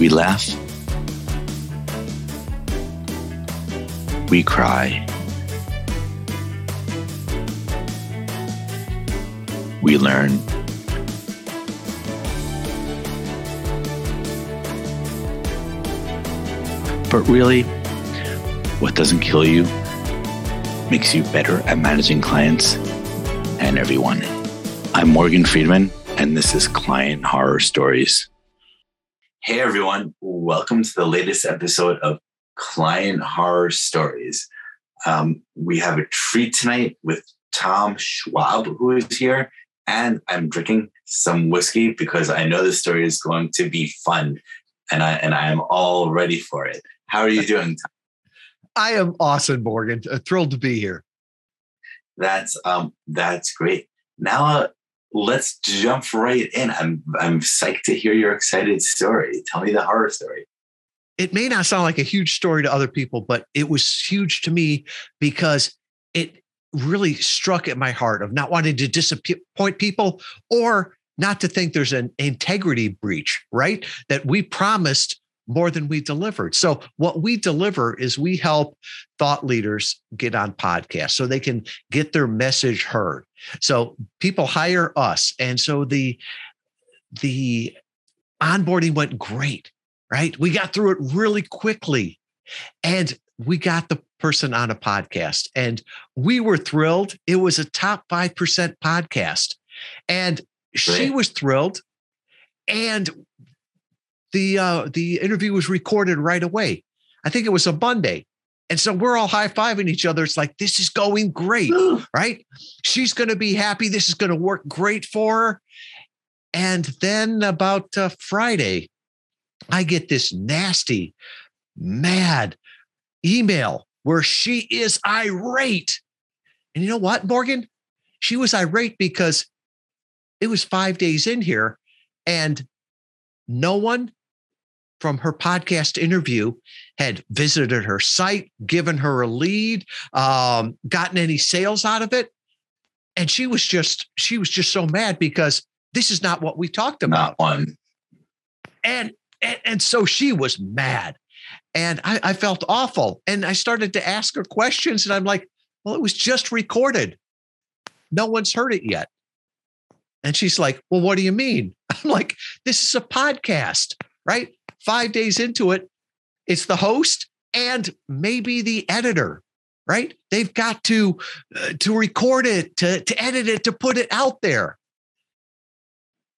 We laugh. We cry. We learn. But really, what doesn't kill you makes you better at managing clients and everyone. I'm Morgan Friedman, and this is Client Horror Stories. Hey everyone, welcome to the latest episode of Client Horror Stories. Um, we have a treat tonight with Tom Schwab, who is here, and I'm drinking some whiskey because I know the story is going to be fun, and I and I am all ready for it. How are you doing? I am awesome, Morgan. Uh, thrilled to be here. That's um, that's great. Now uh, let's jump right in. I'm I'm psyched to hear your excited story. Tell me the horror story. It may not sound like a huge story to other people, but it was huge to me because it really struck at my heart of not wanting to disappoint people or not to think there's an integrity breach, right? That we promised more than we delivered. So, what we deliver is we help thought leaders get on podcasts so they can get their message heard. So, people hire us. And so the the onboarding went great, right? We got through it really quickly. And we got the person on a podcast and we were thrilled. It was a top 5% podcast. And she was thrilled. And the uh, the interview was recorded right away. I think it was a Monday. And so we're all high fiving each other. It's like, this is going great, right? She's going to be happy. This is going to work great for her. And then about uh, Friday, I get this nasty, mad email where she is irate. And you know what, Morgan? She was irate because it was five days in here and no one from her podcast interview had visited her site, given her a lead, um, gotten any sales out of it. And she was just, she was just so mad because this is not what we talked about. Not one. And, and, and so she was mad. And I, I felt awful. And I started to ask her questions. And I'm like, well, it was just recorded. No one's heard it yet. And she's like, well, what do you mean? I'm like, this is a podcast, right? Five days into it, it's the host and maybe the editor, right? They've got to uh, to record it, to to edit it, to put it out there.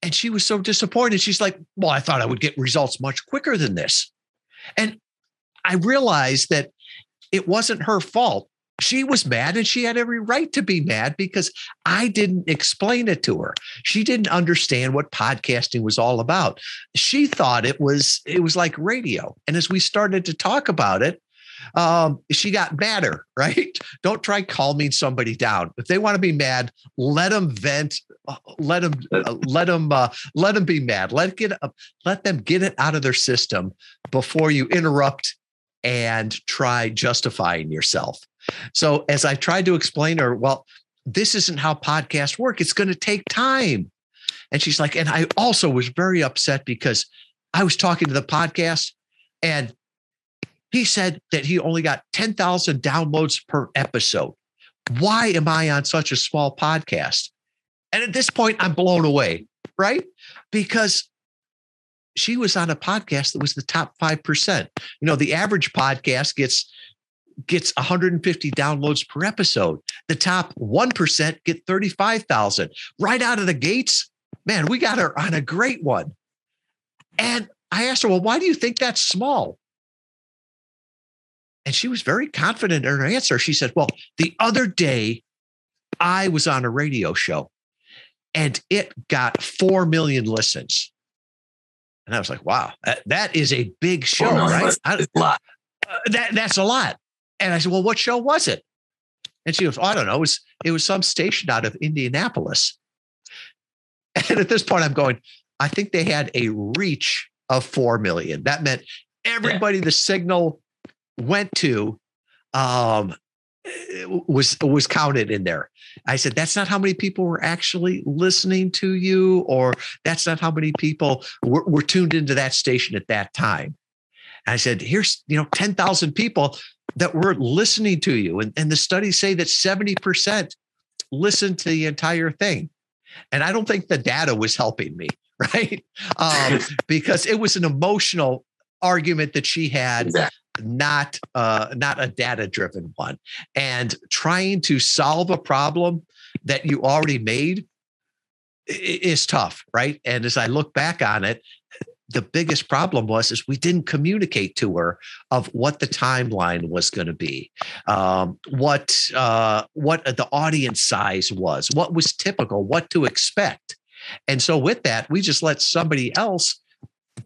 And she was so disappointed. She's like, "Well, I thought I would get results much quicker than this." And I realized that it wasn't her fault she was mad and she had every right to be mad because I didn't explain it to her. She didn't understand what podcasting was all about. She thought it was it was like radio. And as we started to talk about it, um, she got madder, right? Don't try calming somebody down. If they want to be mad, let them vent. Uh, let them uh, let them uh, let them be mad. Let get uh, let them get it out of their system before you interrupt and try justifying yourself. So as I tried to explain her, well, this isn't how podcasts work. It's going to take time. And she's like, and I also was very upset because I was talking to the podcast and he said that he only got 10,000 downloads per episode. Why am I on such a small podcast? And at this point, I'm blown away, right? Because she was on a podcast that was the top 5%. You know, the average podcast gets gets 150 downloads per episode. The top 1% get 35,000. Right out of the gates, man, we got her on a great one. And I asked her, well, why do you think that's small? And she was very confident in her answer. She said, well, the other day I was on a radio show and it got 4 million listens. And I was like, wow, that, that is a big show, right? I, a lot. Uh, that, that's a lot. And I said, well, what show was it? And she goes, oh, I don't know. It was, it was some station out of Indianapolis. And at this point, I'm going, I think they had a reach of 4 million. That meant everybody yeah. the signal went to um, was was counted in there. I said that's not how many people were actually listening to you, or that's not how many people were, were tuned into that station at that time. I said, here's you know ten thousand people that we're listening to you, and and the studies say that seventy percent listened to the entire thing. And I don't think the data was helping me, right? Um, because it was an emotional argument that she had exactly not uh, not a data driven one and trying to solve a problem that you already made is tough right and as i look back on it the biggest problem was is we didn't communicate to her of what the timeline was going to be um, what uh, what the audience size was what was typical what to expect and so with that we just let somebody else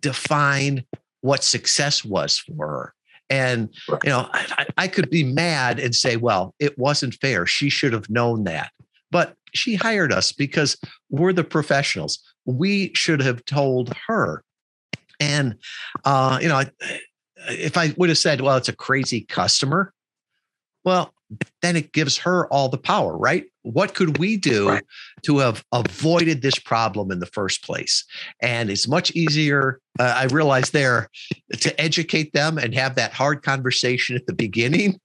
define what success was for her and right. you know, I, I could be mad and say, "Well, it wasn't fair. She should have known that." But she hired us because we're the professionals. We should have told her. And uh, you know, if I would have said, "Well, it's a crazy customer," well, then it gives her all the power, right? What could we do right. to have avoided this problem in the first place? And it's much easier, uh, I realize there, to educate them and have that hard conversation at the beginning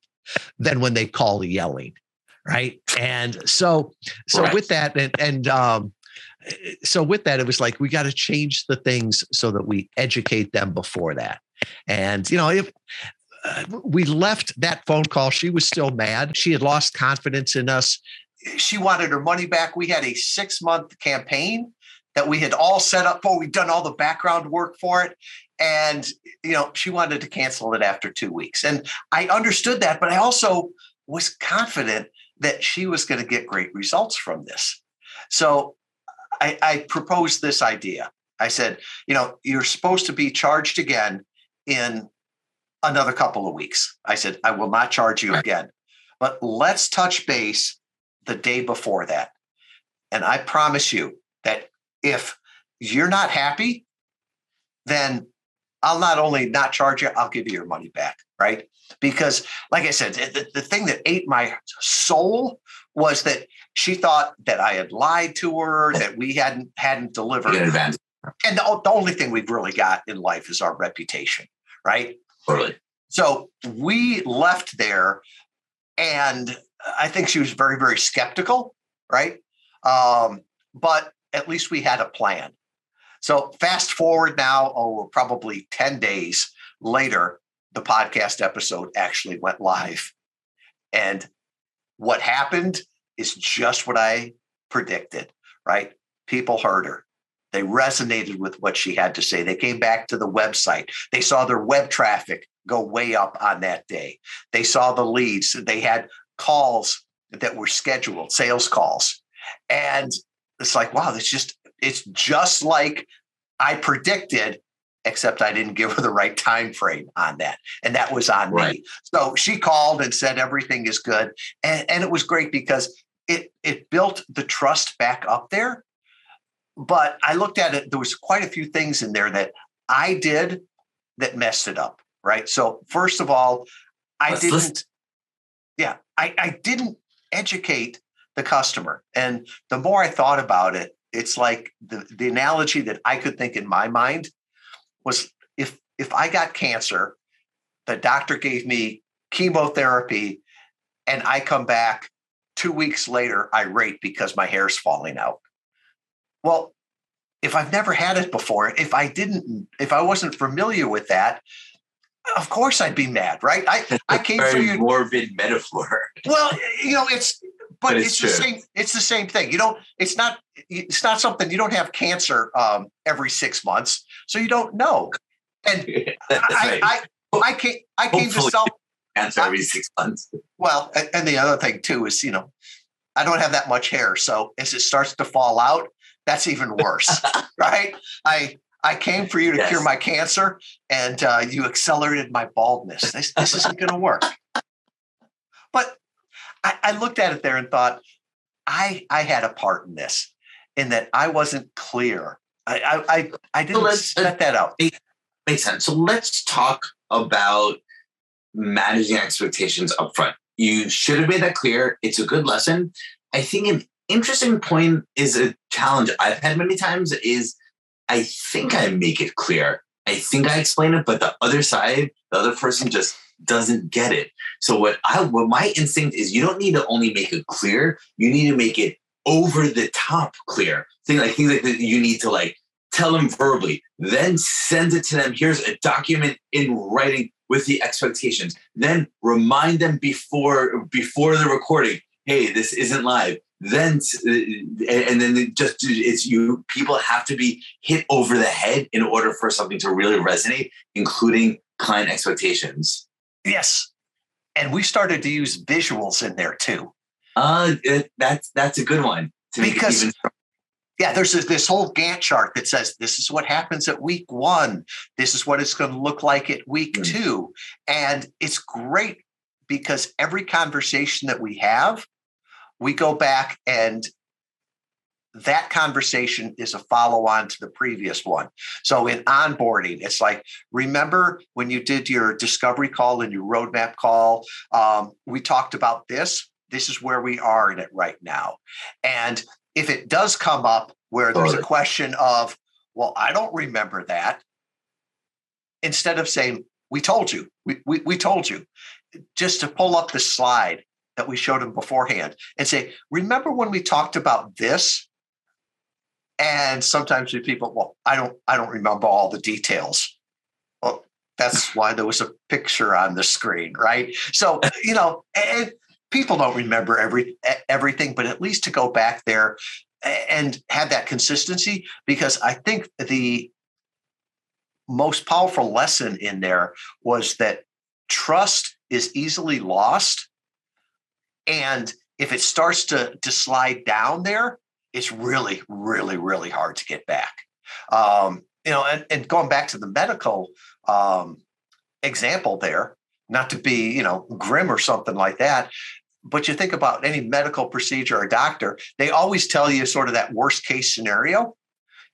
than when they call yelling, right? And so, so right. with that, and, and um, so with that, it was like we got to change the things so that we educate them before that. And you know, if uh, we left that phone call. She was still mad. She had lost confidence in us. She wanted her money back. We had a six month campaign that we had all set up for. We'd done all the background work for it. And, you know, she wanted to cancel it after two weeks. And I understood that, but I also was confident that she was going to get great results from this. So I, I proposed this idea. I said, you know, you're supposed to be charged again in another couple of weeks. I said, I will not charge you again, but let's touch base the day before that. And I promise you that if you're not happy, then I'll not only not charge you, I'll give you your money back. Right. Because, like I said, the, the thing that ate my soul was that she thought that I had lied to her, that we hadn't hadn't delivered. And the, the only thing we've really got in life is our reputation, right? Totally. So we left there, and I think she was very, very skeptical, right? Um, but at least we had a plan. So fast forward now, oh, probably 10 days later, the podcast episode actually went live. And what happened is just what I predicted, right? People heard her. They resonated with what she had to say. They came back to the website. They saw their web traffic go way up on that day. They saw the leads. They had calls that were scheduled, sales calls. And it's like, wow, it's just, it's just like I predicted, except I didn't give her the right time frame on that. And that was on right. me. So she called and said everything is good. And, and it was great because it it built the trust back up there but I looked at it, there was quite a few things in there that I did that messed it up. Right. So first of all, I Let's didn't, yeah, I, I didn't educate the customer. And the more I thought about it, it's like the, the analogy that I could think in my mind was if if I got cancer, the doctor gave me chemotherapy, and I come back two weeks later irate because my hair's falling out. Well, if I've never had it before, if I didn't, if I wasn't familiar with that, of course I'd be mad, right? I I came very for you. Morbid metaphor. Well, you know, it's but, but it's, it's the same. It's the same thing. You don't. It's not. It's not something you don't have cancer um, every six months, so you don't know. And I, right. I, I, I came. I came Hopefully to sell cancer every six months. Well, and the other thing too is, you know, I don't have that much hair, so as it starts to fall out, that's even worse, right? I I came for you to yes. cure my cancer, and uh, you accelerated my baldness. This this isn't going to work. But I, I looked at it there and thought, I I had a part in this, in that I wasn't clear. I I I, didn't so uh, set that out. Makes sense. So let's talk about managing expectations up front. You should have made that clear. It's a good lesson. I think an interesting point is a challenge I've had many times is I think I make it clear. I think I explain it, but the other side, the other person just doesn't get it. So what I what my instinct is you don't need to only make it clear, you need to make it over the top clear. Things like things like that you need to like tell them verbally, then send it to them. Here's a document in writing with the expectations. Then remind them before before the recording, hey, this isn't live. Then uh, and then just it's you people have to be hit over the head in order for something to really resonate, including client expectations. Yes. And we started to use visuals in there too. Uh, it, that's that's a good one. because even- yeah, there's this, this whole Gantt chart that says this is what happens at week one. This is what it's going to look like at week mm. two, and it's great because every conversation that we have, we go back and that conversation is a follow on to the previous one. So in onboarding, it's like, remember when you did your discovery call and your roadmap call, um, we talked about this. This is where we are in it right now. And if it does come up where there's a question of, well, I don't remember that, instead of saying, we told you, we, we, we told you, just to pull up the slide that we showed him beforehand and say, remember when we talked about this? And sometimes we people, well, I don't, I don't remember all the details. Well, that's why there was a picture on the screen, right? So, you know, and people don't remember every everything, but at least to go back there and have that consistency, because I think the most powerful lesson in there was that trust is easily lost. And if it starts to, to slide down there, it's really, really, really hard to get back. Um, you know, and, and going back to the medical um, example there, not to be, you know, grim or something like that, but you think about any medical procedure or doctor, they always tell you sort of that worst case scenario.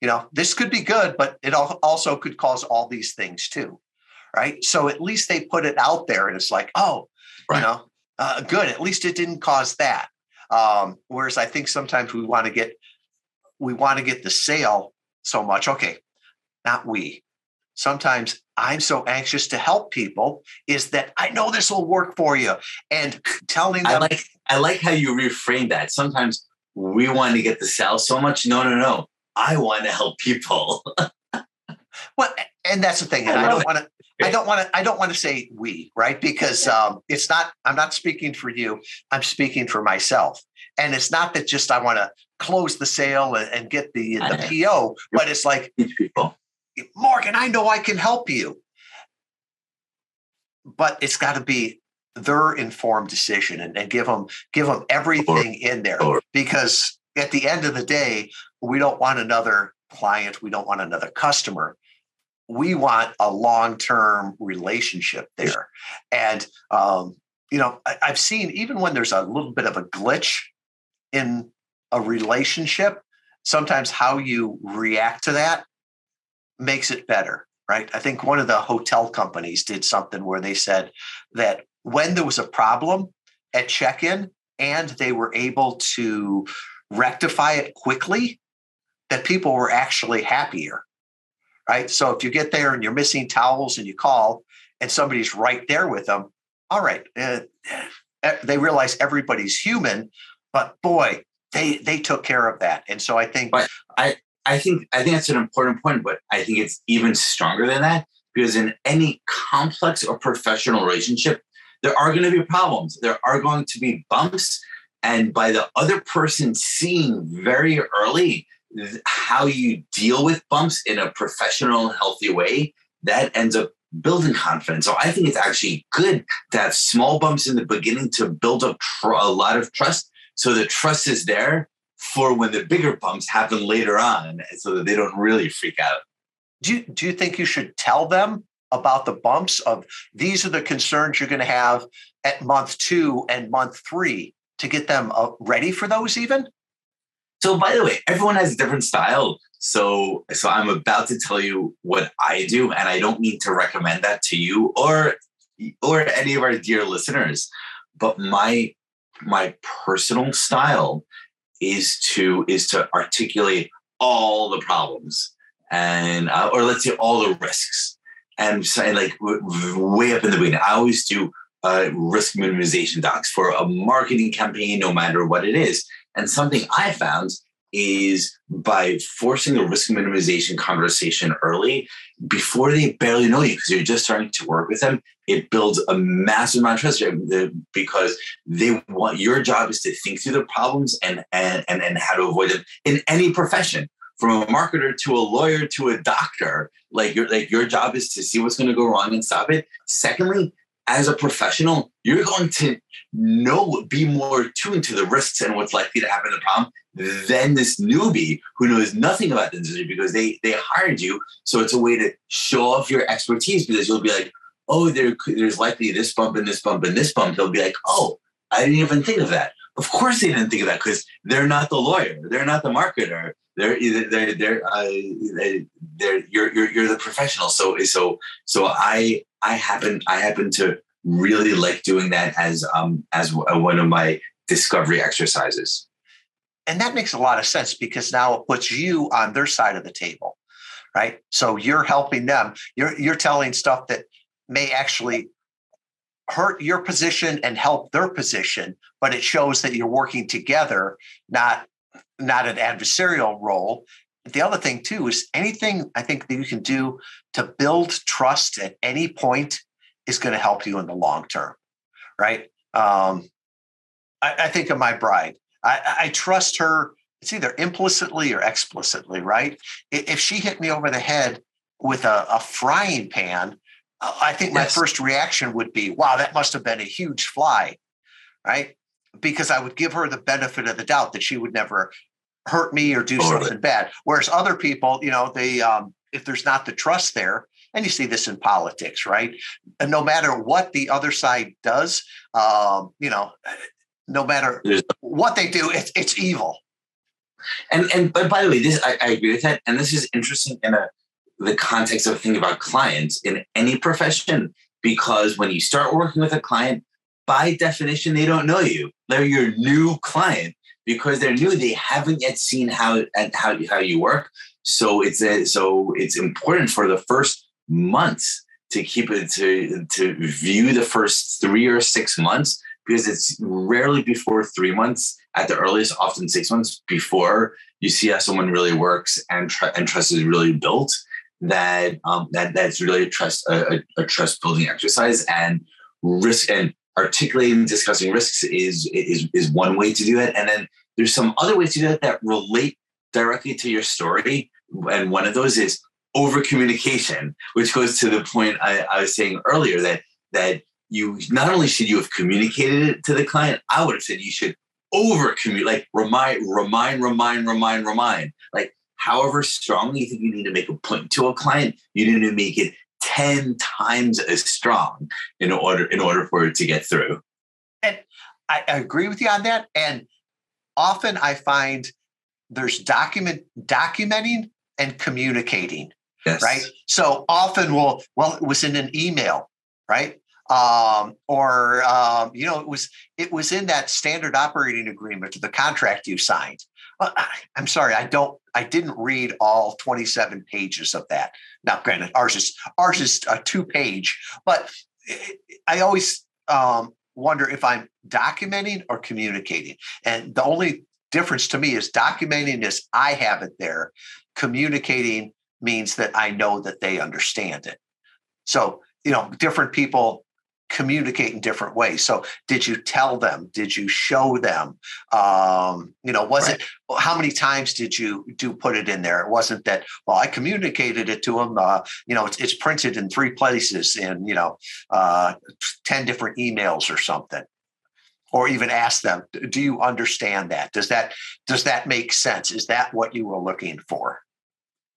You know, this could be good, but it also could cause all these things too. Right. So at least they put it out there and it's like, oh, right. you know, uh, good. At least it didn't cause that. Um, whereas I think sometimes we want to get we want to get the sale so much. Okay, not we. Sometimes I'm so anxious to help people is that I know this will work for you, and telling them. I like I like how you reframe that. Sometimes we want to get the sale so much. No, no, no. I want to help people. well, and that's the thing. And I, I don't want to. I don't want to. I don't want to say we, right? Because um, it's not. I'm not speaking for you. I'm speaking for myself. And it's not that just I want to close the sale and, and get the the PO, but it's like people. Morgan, I know I can help you, but it's got to be their informed decision and, and give them give them everything in there because at the end of the day, we don't want another client, we don't want another customer we want a long-term relationship there. And um, you know I, have seen even when there's a little bit of a glitch in a relationship sometimes how you react to that makes it better right? I think one of the hotel companies did something where they said that when there was a problem at check-in and they were able to rectify it quickly that people were actually happier right? So if you get there and you're missing towels and you call and somebody's right there with them, all right, uh, they realize everybody's human, but boy, they they took care of that. And so I think but I I think I think that's an important point, but I think it's even stronger than that because in any complex or professional relationship, there are going to be problems. There are going to be bumps. And by the other person seeing very early how you deal with bumps in a professional, healthy way, that ends up building confidence. So I think it's actually good to have small bumps in the beginning to build up tr- a lot of trust. So the trust is there for when the bigger bumps happen later on so that they don't really freak out. Do you, do you think you should tell them about the bumps of these are the concerns you're going to have at month two and month three to get them uh, ready for those even? So by the way, everyone has a different style. So so I'm about to tell you what I do, and I don't mean to recommend that to you or or any of our dear listeners. but my my personal style is to is to articulate all the problems and uh, or let's say all the risks and, so, like way up in the beginning i always do uh, risk minimization docs for a marketing campaign no matter what it is and something i found is by forcing a risk minimization conversation early before they barely know you because you're just starting to work with them it builds a massive amount of trust because they want your job is to think through the problems and and and, and how to avoid them in any profession from a marketer to a lawyer to a doctor like your like your job is to see what's going to go wrong and stop it. Secondly as a professional, you're going to know, be more tuned to the risks and what's likely to happen in the problem than this newbie who knows nothing about the industry because they they hired you. So it's a way to show off your expertise because you'll be like, oh, there, there's likely this bump and this bump and this bump. They'll be like, oh, I didn't even think of that. Of course, they didn't think of that because they're not the lawyer, they're not the marketer. They're they're they're, uh, they're you're, you're you're the professional. So so so I I happen I happen to really like doing that as um as one of my discovery exercises. And that makes a lot of sense because now it puts you on their side of the table, right? So you're helping them. You're you're telling stuff that may actually hurt your position and help their position, but it shows that you're working together, not not an adversarial role. The other thing too is anything I think that you can do to build trust at any point is going to help you in the long term, right? Um, I, I, think of my bride. I, I trust her. It's either implicitly or explicitly, right? If she hit me over the head with a, a frying pan, I think my yes. first reaction would be, "Wow, that must have been a huge fly," right? Because I would give her the benefit of the doubt that she would never hurt me or do totally. something bad. Whereas other people, you know, they um, if there's not the trust there, and you see this in politics, right? And no matter what the other side does, um, you know, no matter what they do, it's it's evil. And and but by the way, this I, I agree with that, and this is interesting in a the context of thinking about clients in any profession because when you start working with a client, by definition, they don't know you. They're your new client because they're new. They haven't yet seen how how how you work. So it's a, so it's important for the first months to keep it to to view the first three or six months because it's rarely before three months at the earliest often six months before you see how someone really works and tr- and trust is really built that um, that that's really a trust a, a trust building exercise and risk and articulating discussing risks is is is one way to do it and then there's some other ways to do it that relate directly to your story and one of those is over communication, which goes to the point I, I was saying earlier that that you not only should you have communicated it to the client, I would have said you should over communicate, like remind, remind, remind, remind, remind. Like however strongly you think you need to make a point to a client, you need to make it 10 times as strong in order in order for it to get through. And I agree with you on that. And often I find there's document documenting and communicating. Yes. Right. So often we'll, well, it was in an email, right? Um, or um, you know, it was it was in that standard operating agreement, the contract you signed. Well, I, I'm sorry, I don't, I didn't read all 27 pages of that. Now, granted, ours is ours is a two page, but I always um, wonder if I'm documenting or communicating. And the only difference to me is documenting is I have it there, communicating means that I know that they understand it. So, you know, different people communicate in different ways. So, did you tell them? Did you show them? Um, you know, was right. it how many times did you do put it in there? It wasn't that. Well, I communicated it to them. Uh, you know, it's, it's printed in three places in you know uh, ten different emails or something. Or even ask them, do you understand that? Does that does that make sense? Is that what you were looking for?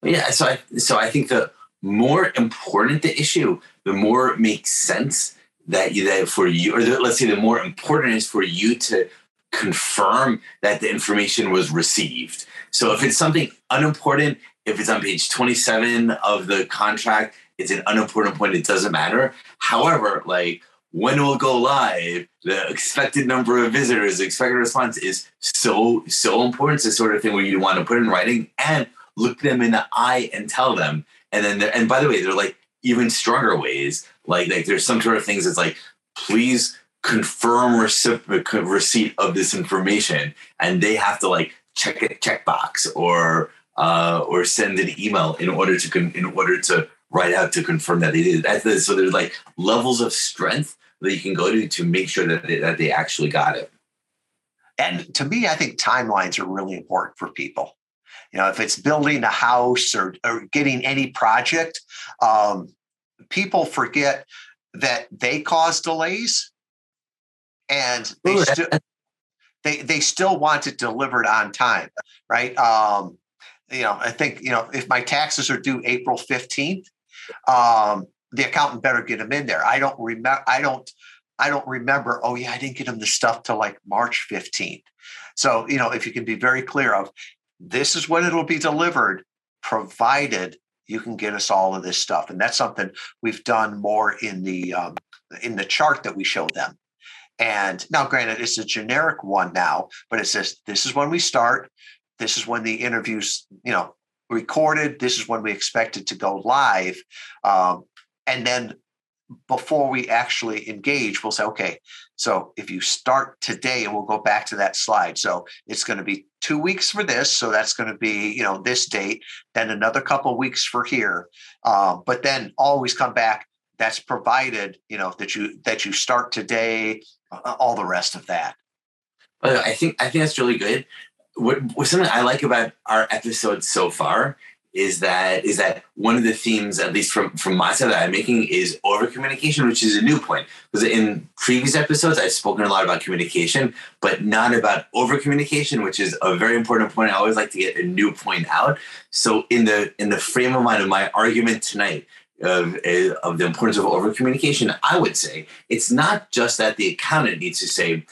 Yeah, so I so I think the more important the issue, the more it makes sense that you that for you, or the, let's say the more important is for you to confirm that the information was received. So if it's something unimportant, if it's on page 27 of the contract, it's an unimportant point, it doesn't matter. However, like when it will go live, the expected number of visitors, the expected response is so, so important. It's the sort of thing where you want to put in writing and look them in the eye and tell them. And then, and by the way, they're like even stronger ways. Like, like there's some sort of things that's like, please confirm receipt of this information. And they have to like check a checkbox or, uh, or send an email in order to, con- in order to write out to confirm that they did. So there's like levels of strength that you can go to to make sure that they, that they actually got it. And to me, I think timelines are really important for people. You know, if it's building a house or, or getting any project, um, people forget that they cause delays and they, Ooh, sti- they, they still want it delivered on time, right? Um, you know, I think, you know, if my taxes are due April 15th, um, the accountant better get them in there. I don't remember. I don't. I don't remember. Oh yeah, I didn't get them the stuff till like March fifteenth. So you know, if you can be very clear of this is when it'll be delivered, provided you can get us all of this stuff, and that's something we've done more in the um, in the chart that we show them. And now, granted, it's a generic one now, but it says this is when we start. This is when the interviews, you know, recorded. This is when we expect it to go live. Um, and then before we actually engage, we'll say, okay, so if you start today, and we'll go back to that slide. So it's going to be two weeks for this. So that's going to be, you know, this date, then another couple weeks for here. Um, but then always come back. That's provided, you know, that you that you start today, uh, all the rest of that. I think I think that's really good. What, what something I like about our episode so far is that is that one of the themes, at least from from my side that I'm making, is over communication, which is a new point. Because in previous episodes, I've spoken a lot about communication, but not about over communication, which is a very important point. I always like to get a new point out. So in the in the frame of mind of my argument tonight, of, of the importance of over communication, I would say it's not just that the accountant needs to say,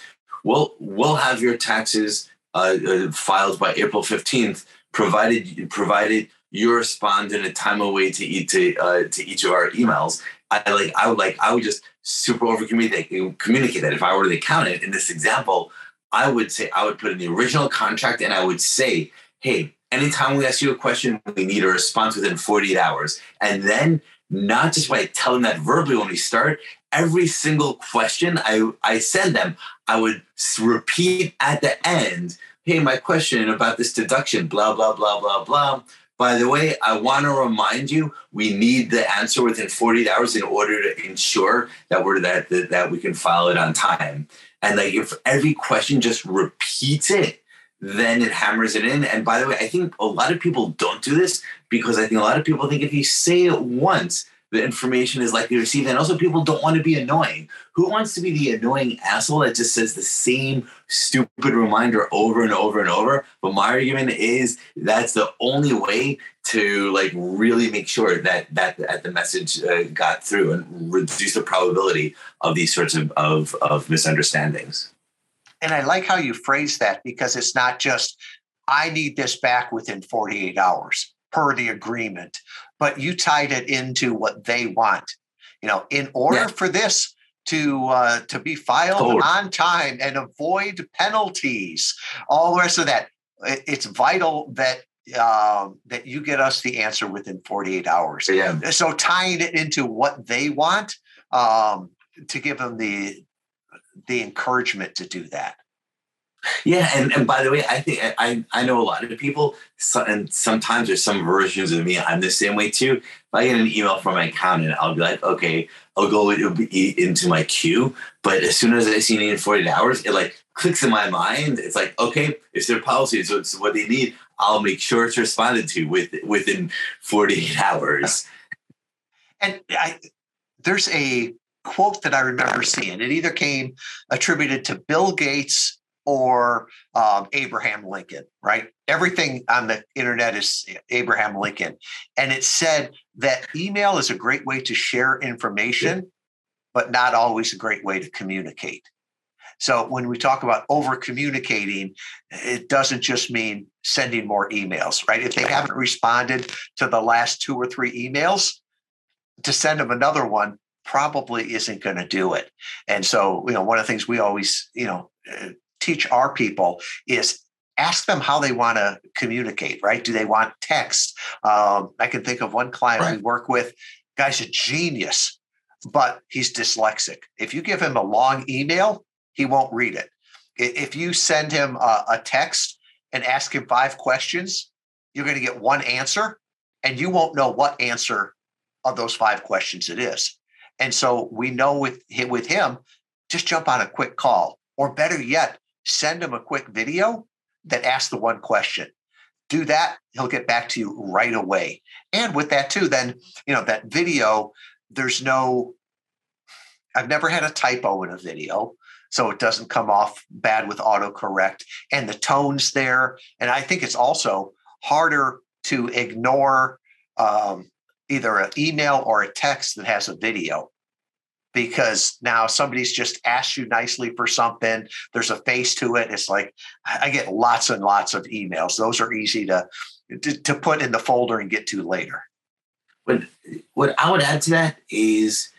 well, we'll have your taxes uh, uh, filed by April 15th, provided provided you respond in a timely way to each to, uh, to each of our emails. I like I would like I would just super over communicate communicate that if I were the accountant in this example, I would say I would put in the original contract and I would say, hey, anytime we ask you a question, we need a response within 48 hours. And then not just by telling that verbally when we start, every single question I, I send them, I would repeat at the end, hey, my question about this deduction, blah, blah, blah, blah, blah. By the way, I want to remind you, we need the answer within 48 hours in order to ensure that we're that, that, that we can file it on time. And like if every question just repeats it, then it hammers it in. And by the way, I think a lot of people don't do this because I think a lot of people think if you say it once, the information is likely received. And also, people don't want to be annoying. Who wants to be the annoying asshole that just says the same stupid reminder over and over and over? But my argument is that's the only way to like really make sure that that, that the message uh, got through and reduce the probability of these sorts of, of, of misunderstandings. And I like how you phrase that because it's not just I need this back within 48 hours per the agreement, but you tied it into what they want. You know, in order yeah. for this to uh, to be filed totally. on time and avoid penalties, all the rest of that, it's vital that um, that you get us the answer within 48 hours. Yeah. So tying it into what they want um, to give them the the encouragement to do that. Yeah, and, and by the way, I think I I know a lot of people, so, and sometimes there's some versions of me. I'm the same way too. If I get an email from my accountant, I'll be like, okay, I'll go into my queue. But as soon as I see it in 48 hours, it like clicks in my mind. It's like, okay, it's their policy, so it's what they need. I'll make sure it's responded to with within 48 hours. And I, there's a quote that I remember seeing. It either came attributed to Bill Gates or um, Abraham Lincoln, right? Everything on the internet is Abraham Lincoln. And it said that email is a great way to share information, but not always a great way to communicate. So when we talk about over communicating, it doesn't just mean sending more emails, right? If they haven't responded to the last two or three emails, to send them another one probably isn't going to do it. And so, you know, one of the things we always, you know, uh, teach our people is ask them how they want to communicate, right? Do they want text? Um, I can think of one client right. we work with, guy's a genius, but he's dyslexic. If you give him a long email, he won't read it. If you send him a, a text and ask him five questions, you're going to get one answer and you won't know what answer of those five questions it is. And so we know with with him, just jump on a quick call, or better yet, send him a quick video that asks the one question. Do that, he'll get back to you right away. And with that too, then you know that video. There's no. I've never had a typo in a video so it doesn't come off bad with autocorrect and the tones there and i think it's also harder to ignore um, either an email or a text that has a video because now somebody's just asked you nicely for something there's a face to it it's like i get lots and lots of emails those are easy to to, to put in the folder and get to later but what i would add to that is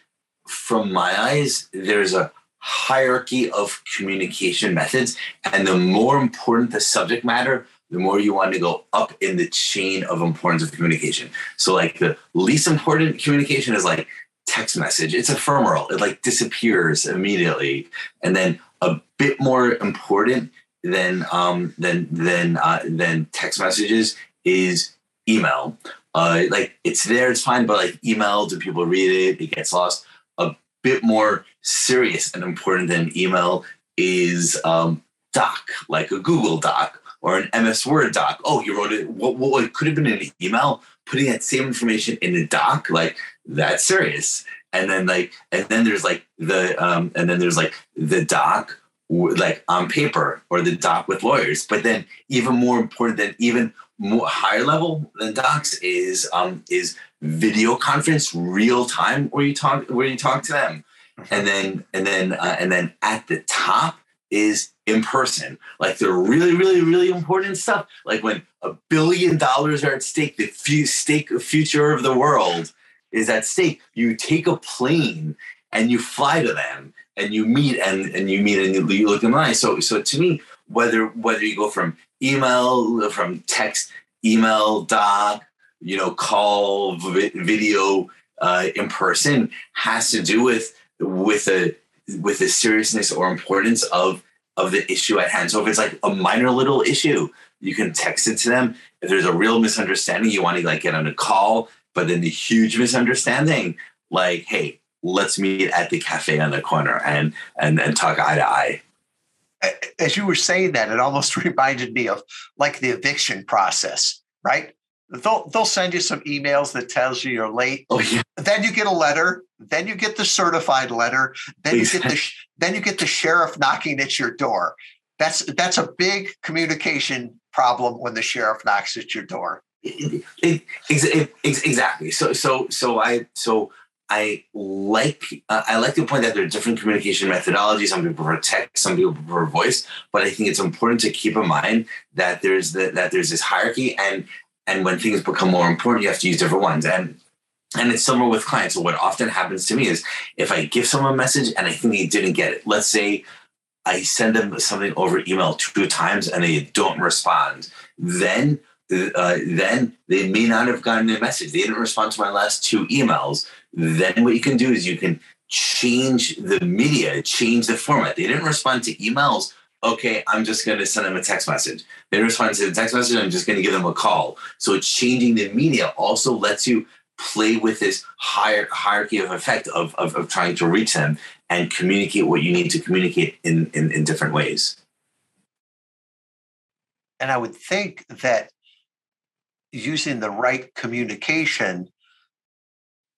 from my eyes there's a hierarchy of communication methods and the more important the subject matter the more you want to go up in the chain of importance of communication. So, like the least important communication is like text message. It's ephemeral. It like disappears immediately, and then a bit more important than um than than uh, than text messages is email. Uh, like it's there, it's fine, but like email, do people read it? It gets lost. A bit more serious and important than email is um, doc, like a Google Doc or an MS Word doc. Oh, you wrote it. What, what could have been an email? Putting that same information in a doc, like that's serious. And then like, and then there's like the, um, and then there's like the doc, like on paper, or the doc with lawyers. But then even more important than even more higher level than docs is um is video conference real time where you talk where you talk to them mm-hmm. and then and then uh, and then at the top is in person. Like the really, really, really important stuff. Like when a billion dollars are at stake, the few stake future of the world is at stake. You take a plane and you fly to them and you meet and, and you meet and you, look in the eye. So so to me, whether whether you go from email, from text, email, doc, you know, call, video, uh, in person, has to do with with a with the seriousness or importance of of the issue at hand. So if it's like a minor little issue, you can text it to them. If there's a real misunderstanding, you want to like get on a call, but then the huge misunderstanding, like, hey, let's meet at the cafe on the corner and and and talk eye to eye. As you were saying that, it almost reminded me of like the eviction process, right? they'll they'll send you some emails that tells you you're late. Oh, yeah. Then you get a letter. Then you get the certified letter. Then you get the then you get the sheriff knocking at your door. That's that's a big communication problem when the sheriff knocks at your door. It, it, it, exactly. So so so I so I like uh, I like the point that there are different communication methodologies. Some people prefer text, some people prefer voice. But I think it's important to keep in mind that there's the, that there's this hierarchy, and and when things become more important, you have to use different ones. And and it's similar with clients. So what often happens to me is if I give someone a message and I think they didn't get it, let's say I send them something over email two times and they don't respond, then uh, then they may not have gotten a message. They didn't respond to my last two emails. Then what you can do is you can change the media, change the format. They didn't respond to emails okay, I'm just going to send them a text message. They respond to the text message, I'm just going to give them a call. So changing the media also lets you play with this higher hierarchy of effect of, of, of trying to reach them and communicate what you need to communicate in, in, in different ways. And I would think that using the right communication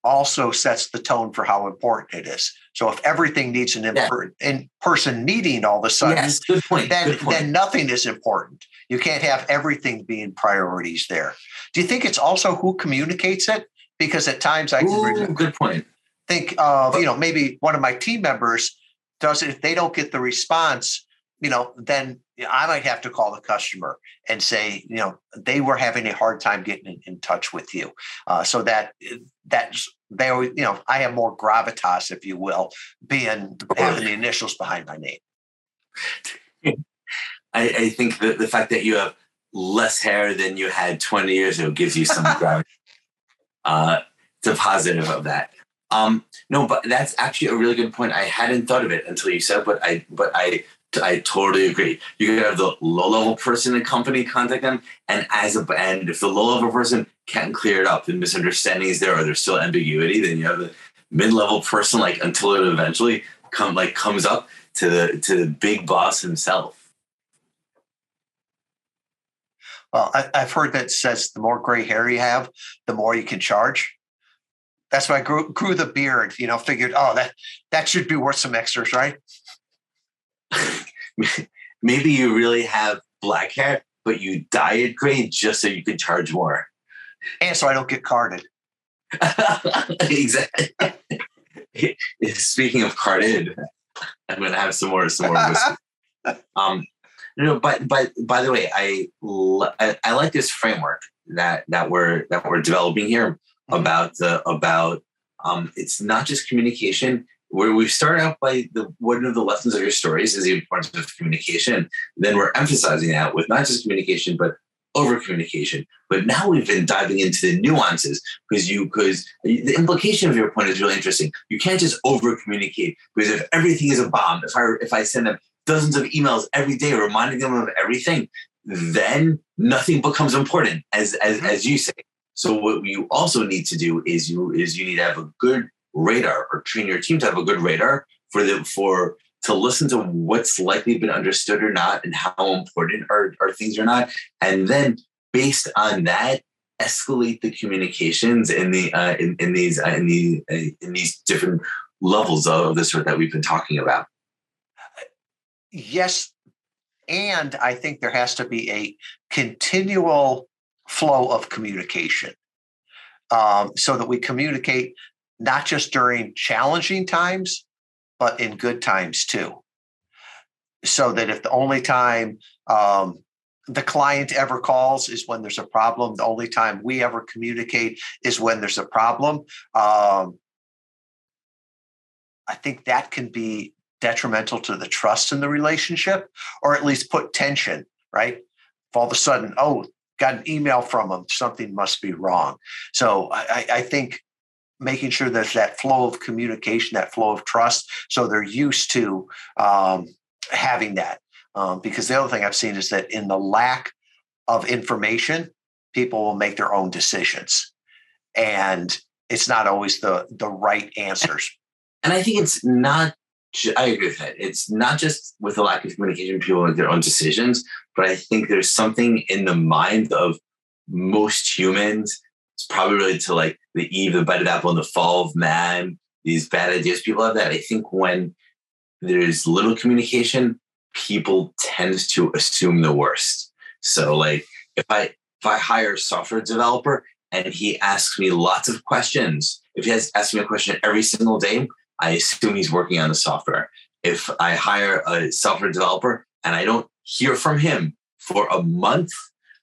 also sets the tone for how important it is. So if everything needs an yeah. in-person meeting all of a sudden, yes, good point. Then, good point. then nothing is important. You can't have everything being priorities there. Do you think it's also who communicates it? Because at times I can Ooh, good point. think of, you know, maybe one of my team members does it. If they don't get the response, you know, then I might have to call the customer and say, you know, they were having a hard time getting in, in touch with you. Uh, so that that's they always, you know, I have more gravitas, if you will, being having the initials behind my name. I, I think that the fact that you have less hair than you had 20 years ago gives you some gravity. Uh, a positive of that. Um, no, but that's actually a really good point. I hadn't thought of it until you said, but I, but I, I totally agree. You can have the low level person in the company contact them, and as a and if the low level person can't clear it up, the misunderstanding is there, or there's still ambiguity, then you have the mid level person like until it eventually come like comes up to the to the big boss himself. Well, I, have heard that says the more gray hair you have, the more you can charge. That's why I grew, grew the beard. You know, figured, oh, that that should be worth some extras, right? Maybe you really have black hair, but you dye it gray just so you can charge more. And so I don't get carded. exactly. Speaking of carded, I'm gonna have some more some more whiskey. um, no, but but by the way, I, I, I like this framework that that we're that we're developing here mm-hmm. about the about um, it's not just communication. Where we start out by the one of the lessons of your stories is the importance of communication. Then we're emphasizing that with not just communication, but over communication. But now we've been diving into the nuances because you because the implication of your point is really interesting. You can't just over communicate because if everything is a bomb, if I if I send them dozens of emails every day reminding them of everything, then nothing becomes important, as as mm-hmm. as you say. So what you also need to do is you is you need to have a good radar or train your team to have a good radar for the for to listen to what's likely been understood or not and how important are, are things or not. And then based on that, escalate the communications in the uh, in, in these uh, in the uh, in these different levels of the sort that we've been talking about yes, and I think there has to be a continual flow of communication um, so that we communicate not just during challenging times, but in good times too. So that if the only time um, the client ever calls is when there's a problem, the only time we ever communicate is when there's a problem. Um, I think that can be detrimental to the trust in the relationship or at least put tension, right? If all of a sudden, oh, got an email from them, something must be wrong. So I, I think making sure there's that flow of communication, that flow of trust, so they're used to um, having that. Um, because the other thing I've seen is that in the lack of information, people will make their own decisions, and it's not always the the right answers. And I think it's not I agree with that. It's not just with the lack of communication, people make their own decisions, but I think there's something in the mind of most humans. It's probably related to like the Eve, the bite of apple, and the fall of man. These bad ideas people have that. I think when there's little communication, people tend to assume the worst. So like if I if I hire a software developer and he asks me lots of questions, if he has asked me a question every single day, I assume he's working on the software. If I hire a software developer and I don't hear from him for a month,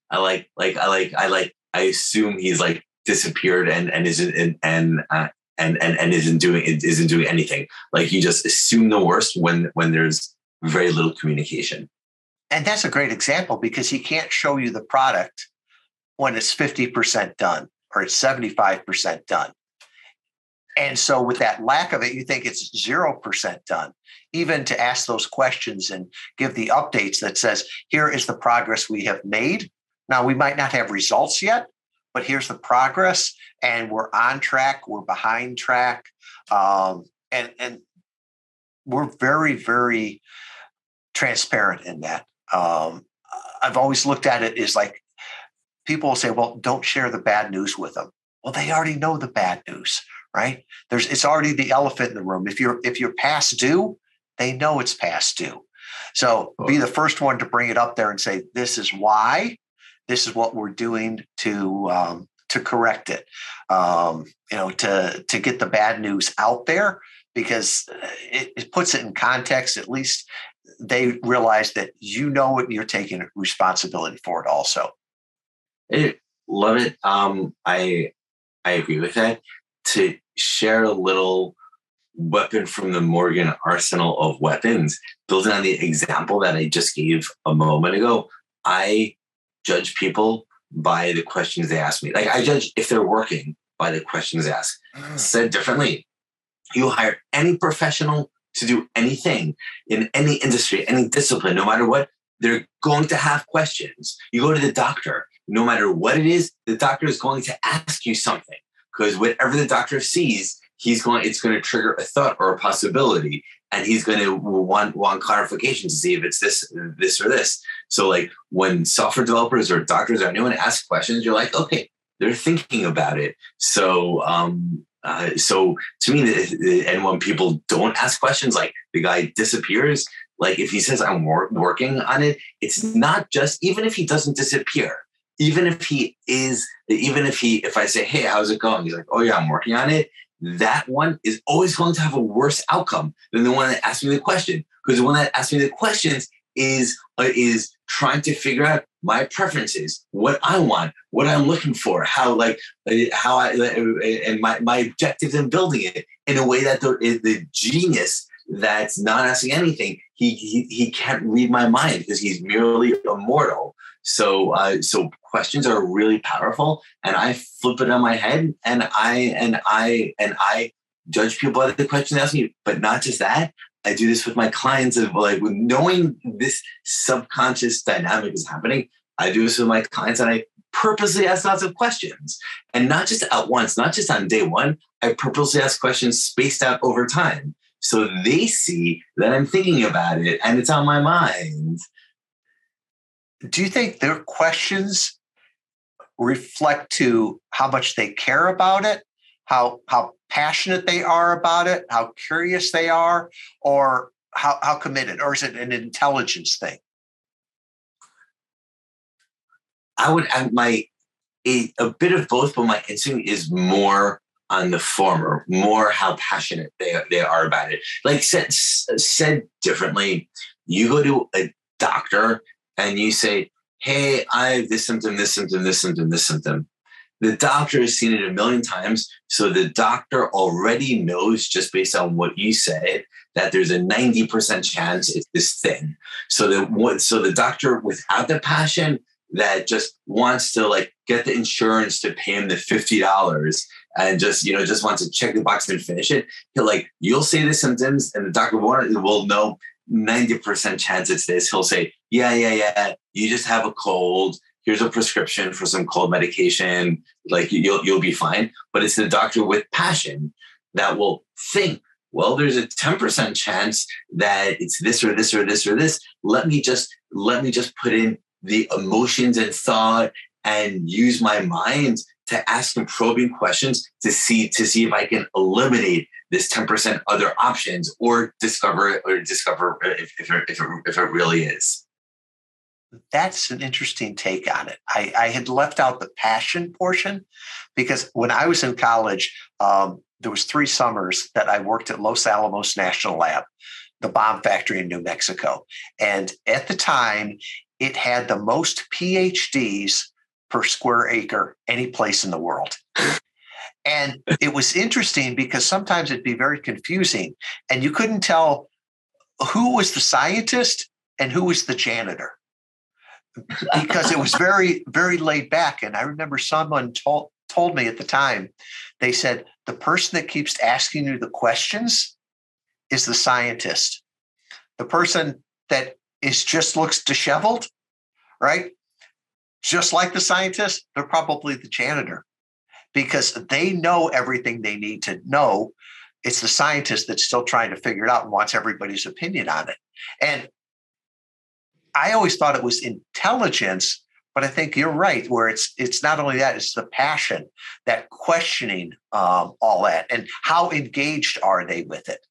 I like like I like I like I assume he's like disappeared and and isn't and and uh, and, and and isn't doing isn't doing anything. Like you just assume the worst when when there's very little communication. And that's a great example because he can't show you the product when it's 50% done or it's 75% done. And so, with that lack of it, you think it's 0% done. Even to ask those questions and give the updates that says, here is the progress we have made. Now, we might not have results yet, but here's the progress, and we're on track, we're behind track. Um, and, and we're very, very transparent in that. Um, I've always looked at it as like people will say, well, don't share the bad news with them. Well, they already know the bad news right? There's it's already the elephant in the room. If you're if you're past due, they know it's past due. So be the first one to bring it up there and say, "This is why. This is what we're doing to um, to correct it. Um, you know, to to get the bad news out there because uh, it, it puts it in context. At least they realize that you know it. You're taking responsibility for it. Also, I love it. Um, I I agree with that to share a little weapon from the Morgan arsenal of weapons, building on the example that I just gave a moment ago. I judge people by the questions they ask me. Like I judge if they're working by the questions asked. Mm. Said differently, you hire any professional to do anything in any industry, any discipline, no matter what, they're going to have questions. You go to the doctor, no matter what it is, the doctor is going to ask you something because whatever the doctor sees, he's going, it's going to trigger a thought or a possibility. And he's going to want, want clarification to see if it's this, this or this. So like when software developers or doctors or anyone asks questions, you're like, okay, they're thinking about it. So, um, uh, so to me, and when people don't ask questions, like the guy disappears, like if he says I'm wor- working on it, it's not just even if he doesn't disappear, even if he is, even if he, if I say, hey, how's it going? He's like, oh yeah, I'm working on it. That one is always going to have a worse outcome than the one that asked me the question, because the one that asked me the questions is uh, is trying to figure out my preferences, what I want, what I'm looking for, how like uh, how I uh, and my my objectives in building it in a way that the the genius that's not asking anything he he, he can't read my mind because he's merely immortal. So uh, so questions are really powerful, and I flip it on my head, and I and I and I judge people by the questions they ask me. But not just that, I do this with my clients of like knowing this subconscious dynamic is happening. I do this with my clients and I purposely ask lots of questions and not just at once, not just on day one. I purposely ask questions spaced out over time. So they see that I'm thinking about it and it's on my mind. Do you think their questions reflect to how much they care about it, how how passionate they are about it, how curious they are, or how, how committed, or is it an intelligence thing? I would I, my a, a bit of both, but my instinct is more on the former, more how passionate they, they are about it. Like said, said differently, you go to a doctor and you say, Hey, I have this symptom, this symptom, this symptom, this symptom. The doctor has seen it a million times. So the doctor already knows, just based on what you said, that there's a 90% chance it's this thing. So the so the doctor without the passion that just wants to like get the insurance to pay him the $50 and just, you know, just wants to check the box and finish it. He'll like, you'll say the symptoms and the doctor will know 90% chance it's this. He'll say, yeah, yeah, yeah. You just have a cold here's a prescription for some cold medication like you'll you'll be fine but it's the doctor with passion that will think well there's a 10% chance that it's this or this or this or this let me just let me just put in the emotions and thought and use my mind to ask probing questions to see to see if I can eliminate this 10% other options or discover or discover if, if, it, if, it, if it really is that's an interesting take on it. I, I, had left out the passion portion because when I was in college, um, there was three summers that I worked at Los Alamos National Lab, the bomb factory in New Mexico. And at the time, it had the most PhDs per square acre any place in the world. And it was interesting because sometimes it'd be very confusing and you couldn't tell who was the scientist and who was the janitor because it was very, very laid back. And I remember someone told told me at the time, they said the person that keeps asking you the questions is the scientist. The person that is just looks disheveled, right? Just like the scientist, they're probably the janitor because they know everything they need to know. It's the scientist that's still trying to figure it out and wants everybody's opinion on it. And I always thought it was intelligence, but I think you're right. Where it's it's not only that; it's the passion, that questioning, um, all that, and how engaged are they with it?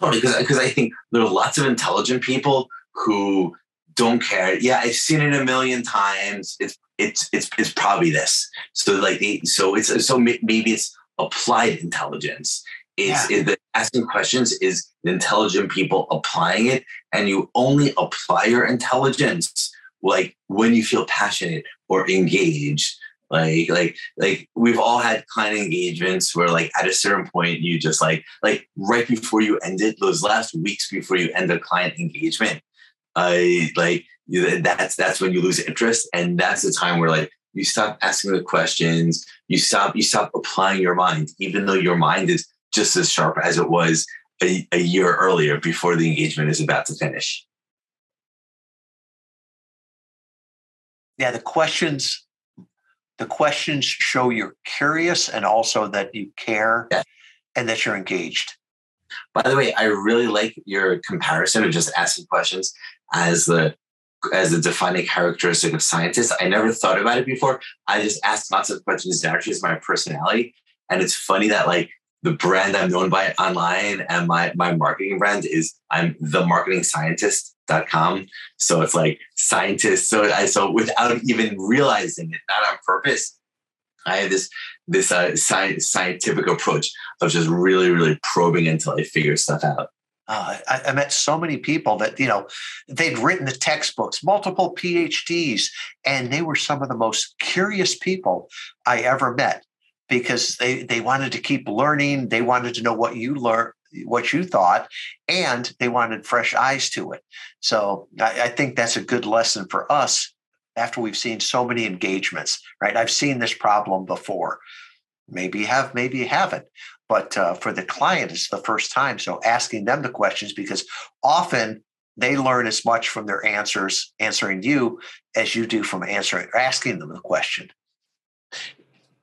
Totally, because because I think there are lots of intelligent people who don't care. Yeah, I've seen it a million times. It's it's it's it's probably this. So like so it's so maybe it's applied intelligence. Is, yeah. it, asking questions is intelligent people applying it, and you only apply your intelligence like when you feel passionate or engaged. Like, like, like we've all had client engagements where, like, at a certain point, you just like, like right before you ended those last weeks before you end a client engagement, I like that's that's when you lose interest, and that's the time where like you stop asking the questions, you stop you stop applying your mind, even though your mind is just as sharp as it was a, a year earlier before the engagement is about to finish. Yeah, the questions the questions show you're curious and also that you care yeah. and that you're engaged. By the way, I really like your comparison of just asking questions as the as a defining characteristic of scientists. I never thought about it before. I just ask lots of questions naturally as my personality. And it's funny that like the brand I'm known by online and my my marketing brand is I'm the marketing scientist.com. So it's like scientist. So I so without even realizing it, not on purpose, I have this this uh, scientific approach of just really, really probing until I figure stuff out. Uh, I, I, met so many people that you know they'd written the textbooks, multiple PhDs, and they were some of the most curious people I ever met because they they wanted to keep learning. They wanted to know what you learned, what you thought, and they wanted fresh eyes to it. So I, I think that's a good lesson for us after we've seen so many engagements. Right, I've seen this problem before. Maybe you have, maybe you haven't but uh, for the client it's the first time so asking them the questions because often they learn as much from their answers answering you as you do from answering asking them the question.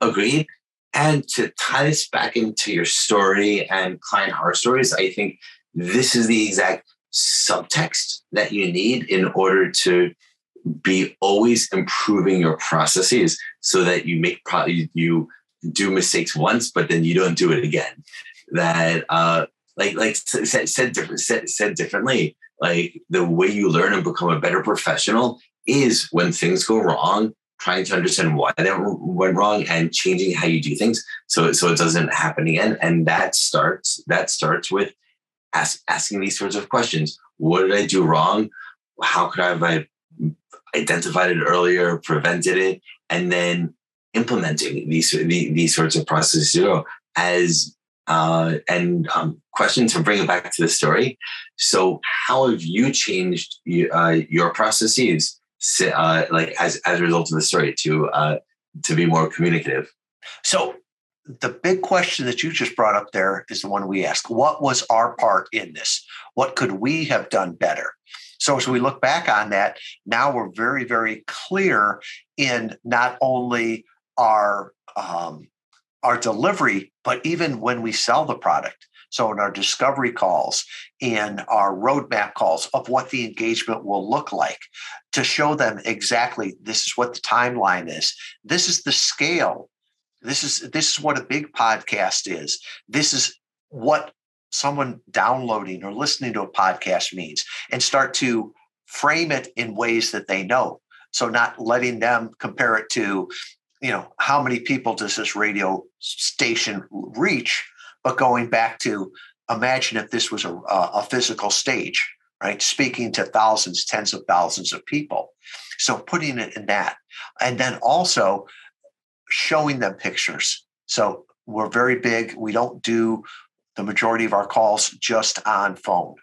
Agreed. And to tie this back into your story and client horror stories i think this is the exact subtext that you need in order to be always improving your processes so that you make pro- you do mistakes once, but then you don't do it again. That uh, like like said said, said said differently, like the way you learn and become a better professional is when things go wrong, trying to understand why they went wrong and changing how you do things so so it doesn't happen again. And that starts that starts with ask, asking these sorts of questions. What did I do wrong? How could I have identified it earlier, prevented it, and then implementing these these sorts of processes you as uh, and um, question to bring it back to the story. So, how have you changed uh, your processes, uh, like as as a result of the story, to uh, to be more communicative? So, the big question that you just brought up there is the one we ask: What was our part in this? What could we have done better? So, as we look back on that, now we're very, very clear in not only our um, our delivery, but even when we sell the product. So in our discovery calls, in our roadmap calls of what the engagement will look like, to show them exactly this is what the timeline is. This is the scale. This is this is what a big podcast is. This is what someone downloading or listening to a podcast means, and start to frame it in ways that they know. So not letting them compare it to you know, how many people does this radio station reach? But going back to imagine if this was a, a physical stage, right? Speaking to thousands, tens of thousands of people. So putting it in that. And then also showing them pictures. So we're very big. We don't do the majority of our calls just on phone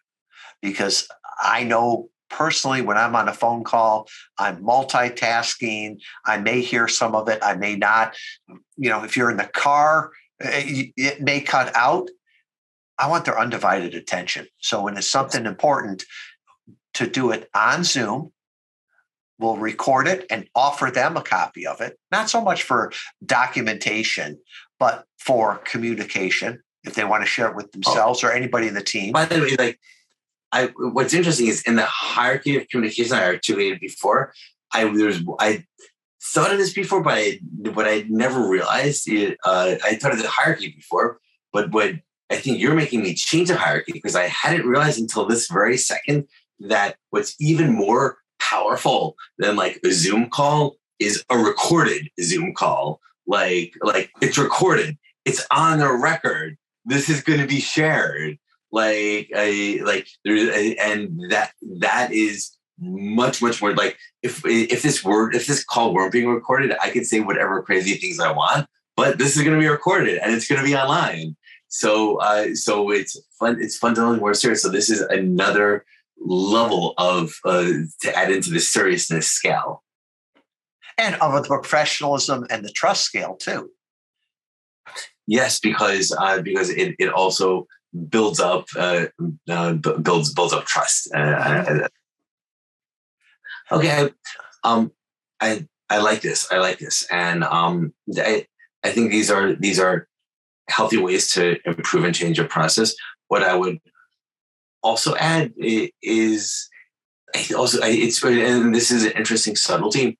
because I know personally, when I'm on a phone call, I'm multitasking. I may hear some of it, I may not. You know, if you're in the car, eh, it may cut out. I want their undivided attention. So when it's something important, to do it on Zoom, we'll record it and offer them a copy of it. Not so much for documentation, but for communication if they want to share it with oh. themselves oh. or anybody in the team. By the way, like I what's interesting is in the hierarchy of communication I articulated before, I there's I thought of this before, but I but I never realized it. Uh, I thought of the hierarchy before, but what I think you're making me change the hierarchy because I hadn't realized until this very second that what's even more powerful than like a Zoom call is a recorded Zoom call. Like like it's recorded, it's on the record. This is going to be shared like a like there's and that that is much much more like if if this word if this call weren't being recorded i could say whatever crazy things i want but this is going to be recorded and it's going to be online. So uh so it's fun it's fundamentally more serious. So this is another level of uh to add into the seriousness scale. And of the professionalism and the trust scale too. Yes because uh because it, it also builds up uh, uh builds builds up trust uh, okay, um, I I like this. I like this, and um, I I think these are these are healthy ways to improve and change your process. What I would also add is I also I, it's and this is an interesting subtlety.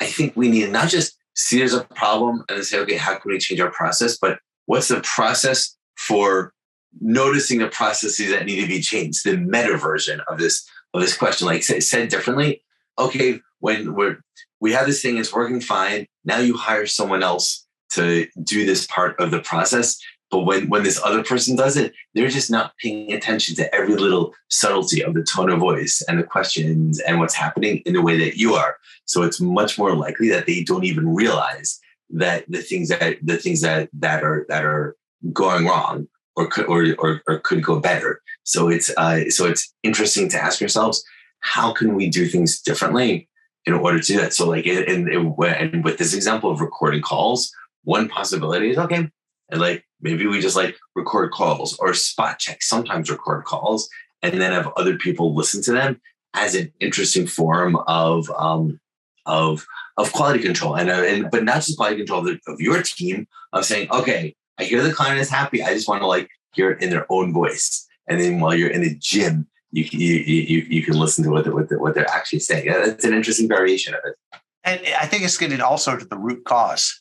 I think we need not just see there's a problem and say, okay, how can we change our process? But what's the process for noticing the processes that need to be changed? The meta version of this of this question, like said differently, okay, when we're we have this thing, it's working fine. Now you hire someone else to do this part of the process. But when when this other person does it, they're just not paying attention to every little subtlety of the tone of voice and the questions and what's happening in the way that you are. So it's much more likely that they don't even realize that the things that the things that that are that are going wrong or could or or, or could go better. So it's uh, so it's interesting to ask yourselves how can we do things differently in order to do that? So, like, and, and with this example of recording calls, one possibility is okay, and like maybe we just like record calls or spot check, sometimes record calls, and then have other people listen to them as an interesting form of um, of of quality control, and, uh, and but not just quality control of, the, of your team of saying, okay, I hear the client is happy, I just want to like hear it in their own voice, and then while you're in the gym, you you you, you can listen to what they're, what they're, what they're actually saying. It's an interesting variation of it. And I think it's getting also to the root cause,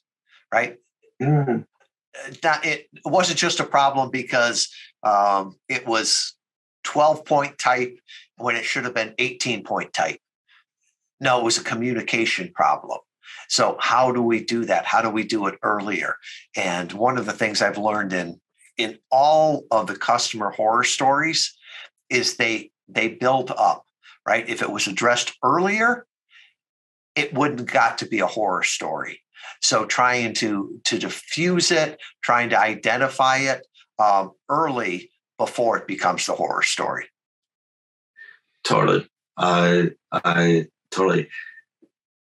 right? Mm. That it wasn't just a problem because um, it was 12 point type when it should have been 18 point type. No, it was a communication problem. So how do we do that? How do we do it earlier? And one of the things I've learned in in all of the customer horror stories is they they build up, right? If it was addressed earlier, it wouldn't got to be a horror story. So trying to to diffuse it, trying to identify it um, early before it becomes the horror story. Totally, I I totally.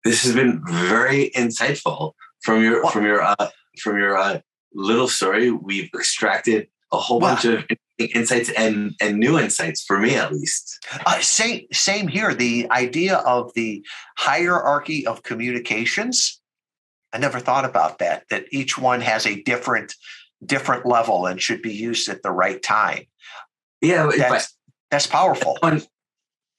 This has been very insightful from your from your uh, from your uh, little story. We've extracted a whole wow. bunch of insights and and new insights for me at least uh, same same here the idea of the hierarchy of communications i never thought about that that each one has a different different level and should be used at the right time yeah that's, that's powerful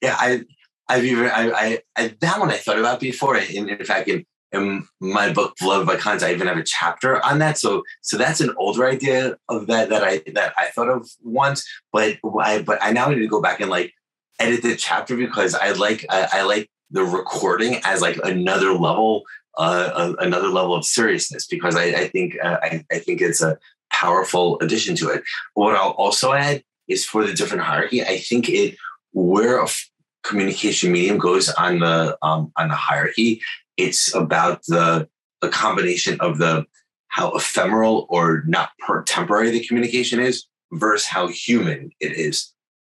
yeah i i've even I, I, I that one i thought about before in, in fact in in my book Beloved by Clients, I even have a chapter on that. So so that's an older idea of that that I that I thought of once, but I but I now need to go back and like edit the chapter because I like I, I like the recording as like another level uh, another level of seriousness because I, I think uh, I, I think it's a powerful addition to it. What I'll also add is for the different hierarchy, I think it where a communication medium goes on the um, on the hierarchy it's about the a combination of the how ephemeral or not per temporary the communication is versus how human it is.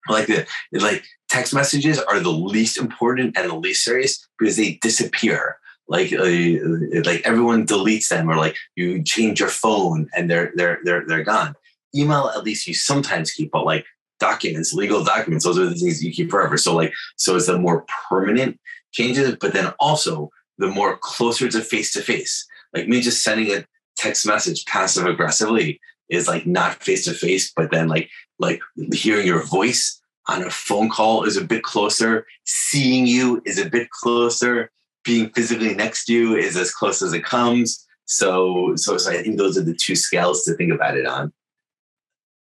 Like the like text messages are the least important and the least serious because they disappear. Like uh, like everyone deletes them or like you change your phone and they're they're they're they're gone. Email at least you sometimes keep, but like documents, legal documents, those are the things you keep forever. So like so it's the more permanent changes, but then also the more closer to face to face. Like me just sending a text message passive aggressively is like not face to face, but then like like hearing your voice on a phone call is a bit closer. Seeing you is a bit closer. Being physically next to you is as close as it comes. So so so I think those are the two scales to think about it on.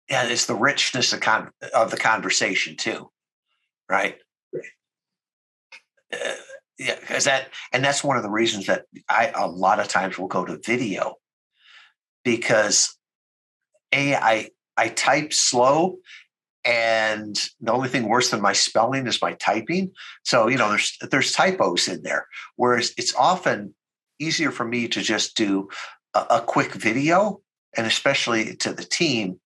Yeah, it's the richness of, con- of the conversation too, right? Uh, yeah, because that and that's one of the reasons that I a lot of times will go to video because a I I type slow and the only thing worse than my spelling is my typing. So you know, there's there's typos in there. Whereas it's often easier for me to just do a, a quick video, and especially to the team,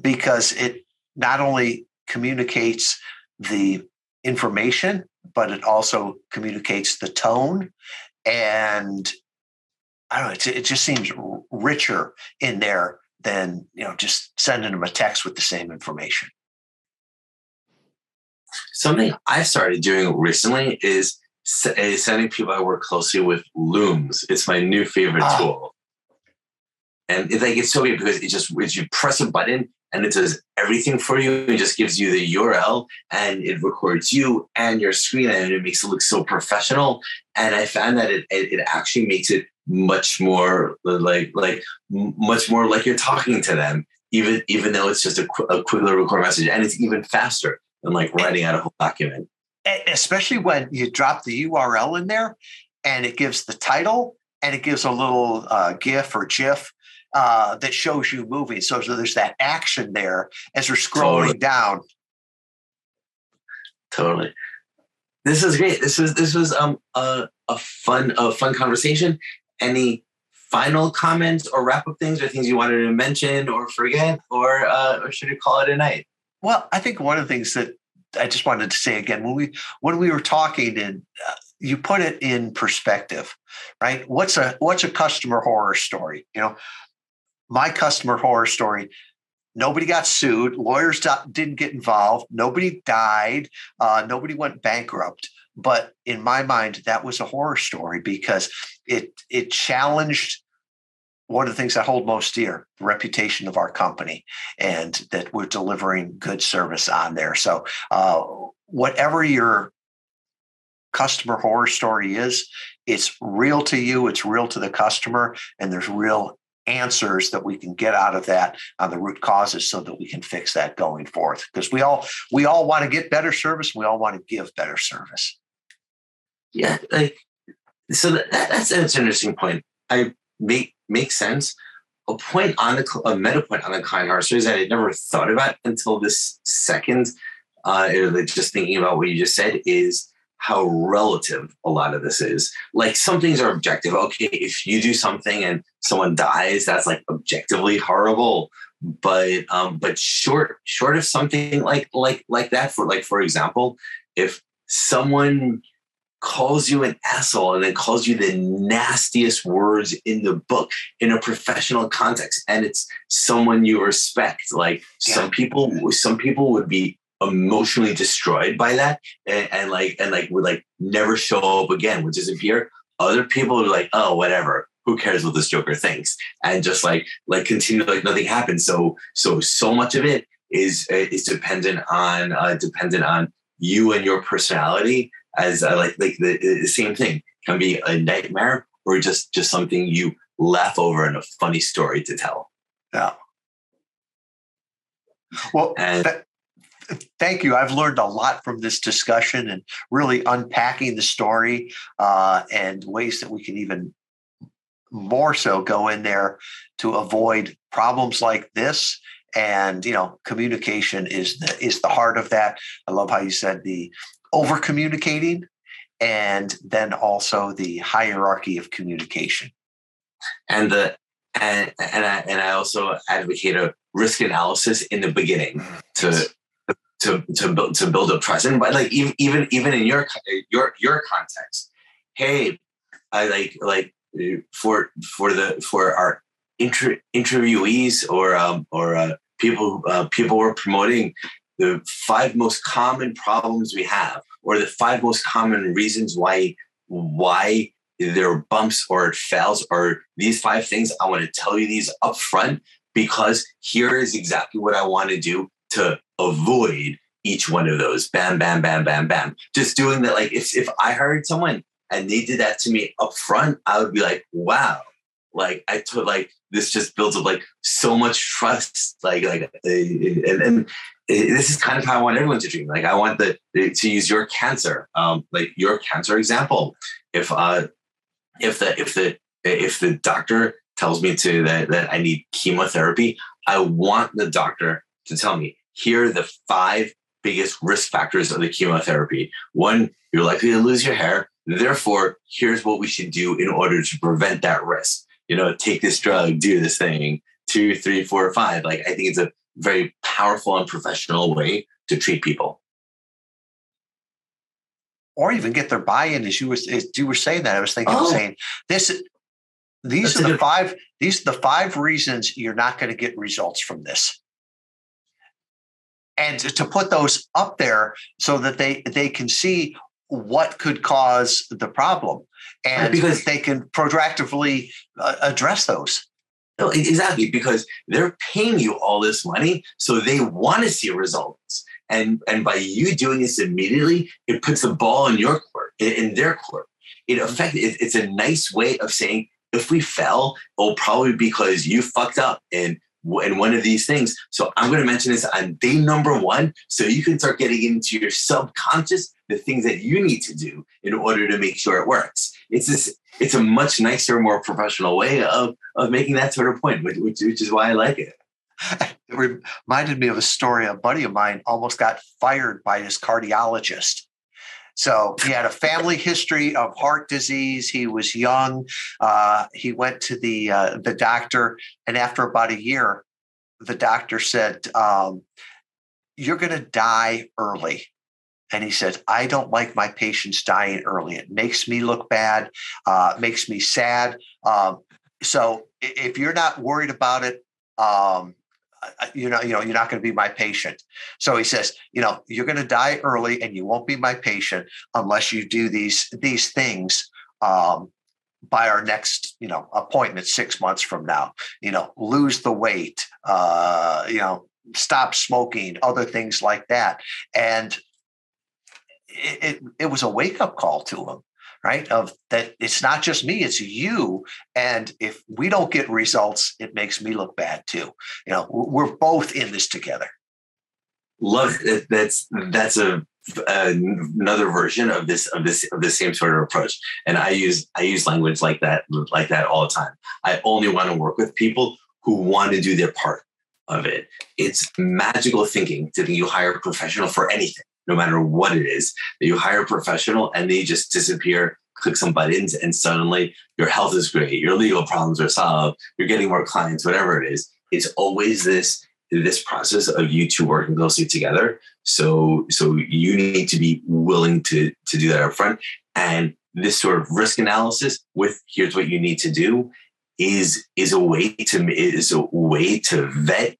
because it not only communicates the information, but it also communicates the tone and I don't know. It, it just seems richer in there than you know just sending them a text with the same information. Something I've started doing recently is sending people I work closely with Looms. It's my new favorite ah. tool, and it, like it's so good because it just it's, you press a button and it does everything for you. It just gives you the URL and it records you and your screen and it makes it look so professional. And I found that it, it, it actually makes it much more like like much more like you're talking to them even even though it's just a, a quick little record message and it's even faster than like writing out a whole document especially when you drop the url in there and it gives the title and it gives a little uh, gif or gif uh, that shows you moving so, so there's that action there as we're scrolling totally. down totally this is great this was this was um a, a fun a fun conversation any final comments or wrap up things or things you wanted to mention or forget, or uh, or should we call it a night? Well, I think one of the things that I just wanted to say again when we when we were talking and uh, you put it in perspective, right? What's a what's a customer horror story? You know, my customer horror story. Nobody got sued. Lawyers didn't get involved. Nobody died. Uh, nobody went bankrupt. But in my mind, that was a horror story because it it challenged one of the things I hold most dear, the reputation of our company, and that we're delivering good service on there. So, uh, whatever your customer horror story is, it's real to you, it's real to the customer, and there's real answers that we can get out of that on the root causes so that we can fix that going forth because we all we all want to get better service we all want to give better service yeah, like so that, that's that's an interesting point. I make make sense. A point on the a meta point on the kind heart stories that I never thought about until this second. Uh, just thinking about what you just said is how relative a lot of this is. Like some things are objective. Okay, if you do something and someone dies, that's like objectively horrible. But um, but short short of something like like like that for like for example, if someone calls you an asshole and then calls you the nastiest words in the book in a professional context and it's someone you respect like yeah. some people some people would be emotionally destroyed by that and, and, like and like would like never show up again would disappear. Other people are like oh whatever. Who cares what this joker thinks? And just like like continue like nothing happened so so so much of it is is dependent on uh, dependent on you and your personality as uh, like like the, the same thing. Can be a nightmare or just just something you laugh over and a funny story to tell. Yeah. Well, and, th- thank you. I've learned a lot from this discussion and really unpacking the story uh, and ways that we can even more so go in there to avoid problems like this. And you know communication is the is the heart of that. I love how you said the over communicating and then also the hierarchy of communication. And the and and I, and I also advocate a risk analysis in the beginning mm, to to to build to build up trust. And but like even even even in your your your context hey i like like for for the for our inter, interviewees or um or uh, people uh, people we're promoting the five most common problems we have or the five most common reasons why why there are bumps or it fails or these five things. I want to tell you these up front because here is exactly what i want to do to avoid each one of those bam bam bam bam bam just doing that like if, if i hired someone and they did that to me up front i would be like wow like i took like this just builds up like so much trust like like and, and this is kind of how I want everyone to dream. Like I want the, to use your cancer, um, like your cancer example. If uh, if the if the if the doctor tells me to that that I need chemotherapy, I want the doctor to tell me here are the five biggest risk factors of the chemotherapy. One, you're likely to lose your hair. Therefore, here's what we should do in order to prevent that risk. You know, take this drug, do this thing, two, three, four, five. Like, I think it's a very powerful and professional way to treat people. Or even get their buy-in, as you were as you were saying that. I was thinking, oh. saying this. These That's are the good. five. These are the five reasons you're not going to get results from this and to put those up there so that they they can see what could cause the problem and because they can proactively uh, address those. No, exactly because they're paying you all this money so they want to see results. And and by you doing this immediately it puts the ball in your court in, their court. It affect it, it's a nice way of saying if we fell, it'll probably be because you fucked up and in one of these things. So I'm going to mention this on day number one, so you can start getting into your subconscious the things that you need to do in order to make sure it works. It's this. It's a much nicer, more professional way of of making that sort of point, which, which, which is why I like it. It reminded me of a story. A buddy of mine almost got fired by his cardiologist. So he had a family history of heart disease. He was young. Uh, he went to the uh, the doctor, and after about a year, the doctor said, um, "You're going to die early." And he said, I don't like my patients dying early. It makes me look bad, uh, makes me sad. Um, so if you're not worried about it, um, you know, you know, you're not going to be my patient. So he says, you know, you're going to die early, and you won't be my patient unless you do these these things um, by our next, you know, appointment six months from now. You know, lose the weight. Uh, you know, stop smoking. Other things like that, and it, it, it was a wake up call to him right? Of that it's not just me, it's you. And if we don't get results, it makes me look bad too. You know, we're both in this together. Love that's that's a another version of this of this of the same sort of approach and i use i use language like that like that all the time i only want to work with people who want to do their part of it it's magical thinking to think you hire a professional for anything no matter what it is, that you hire a professional and they just disappear, click some buttons, and suddenly your health is great, your legal problems are solved, you're getting more clients, whatever it is. It's always this this process of you two working closely together. So so you need to be willing to to do that up front. And this sort of risk analysis with here's what you need to do is is a way to is a way to vet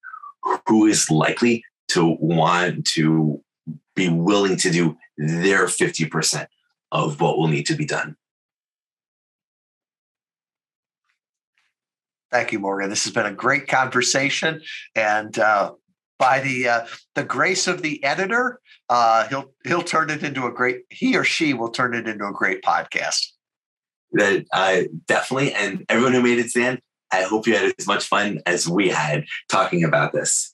who is likely to want to be willing to do their 50% of what will need to be done. Thank you, Morgan. This has been a great conversation, and uh, by the uh, the grace of the editor, uh, he'll he'll turn it into a great. He or she will turn it into a great podcast. That definitely, and everyone who made it to the end, I hope you had as much fun as we had talking about this.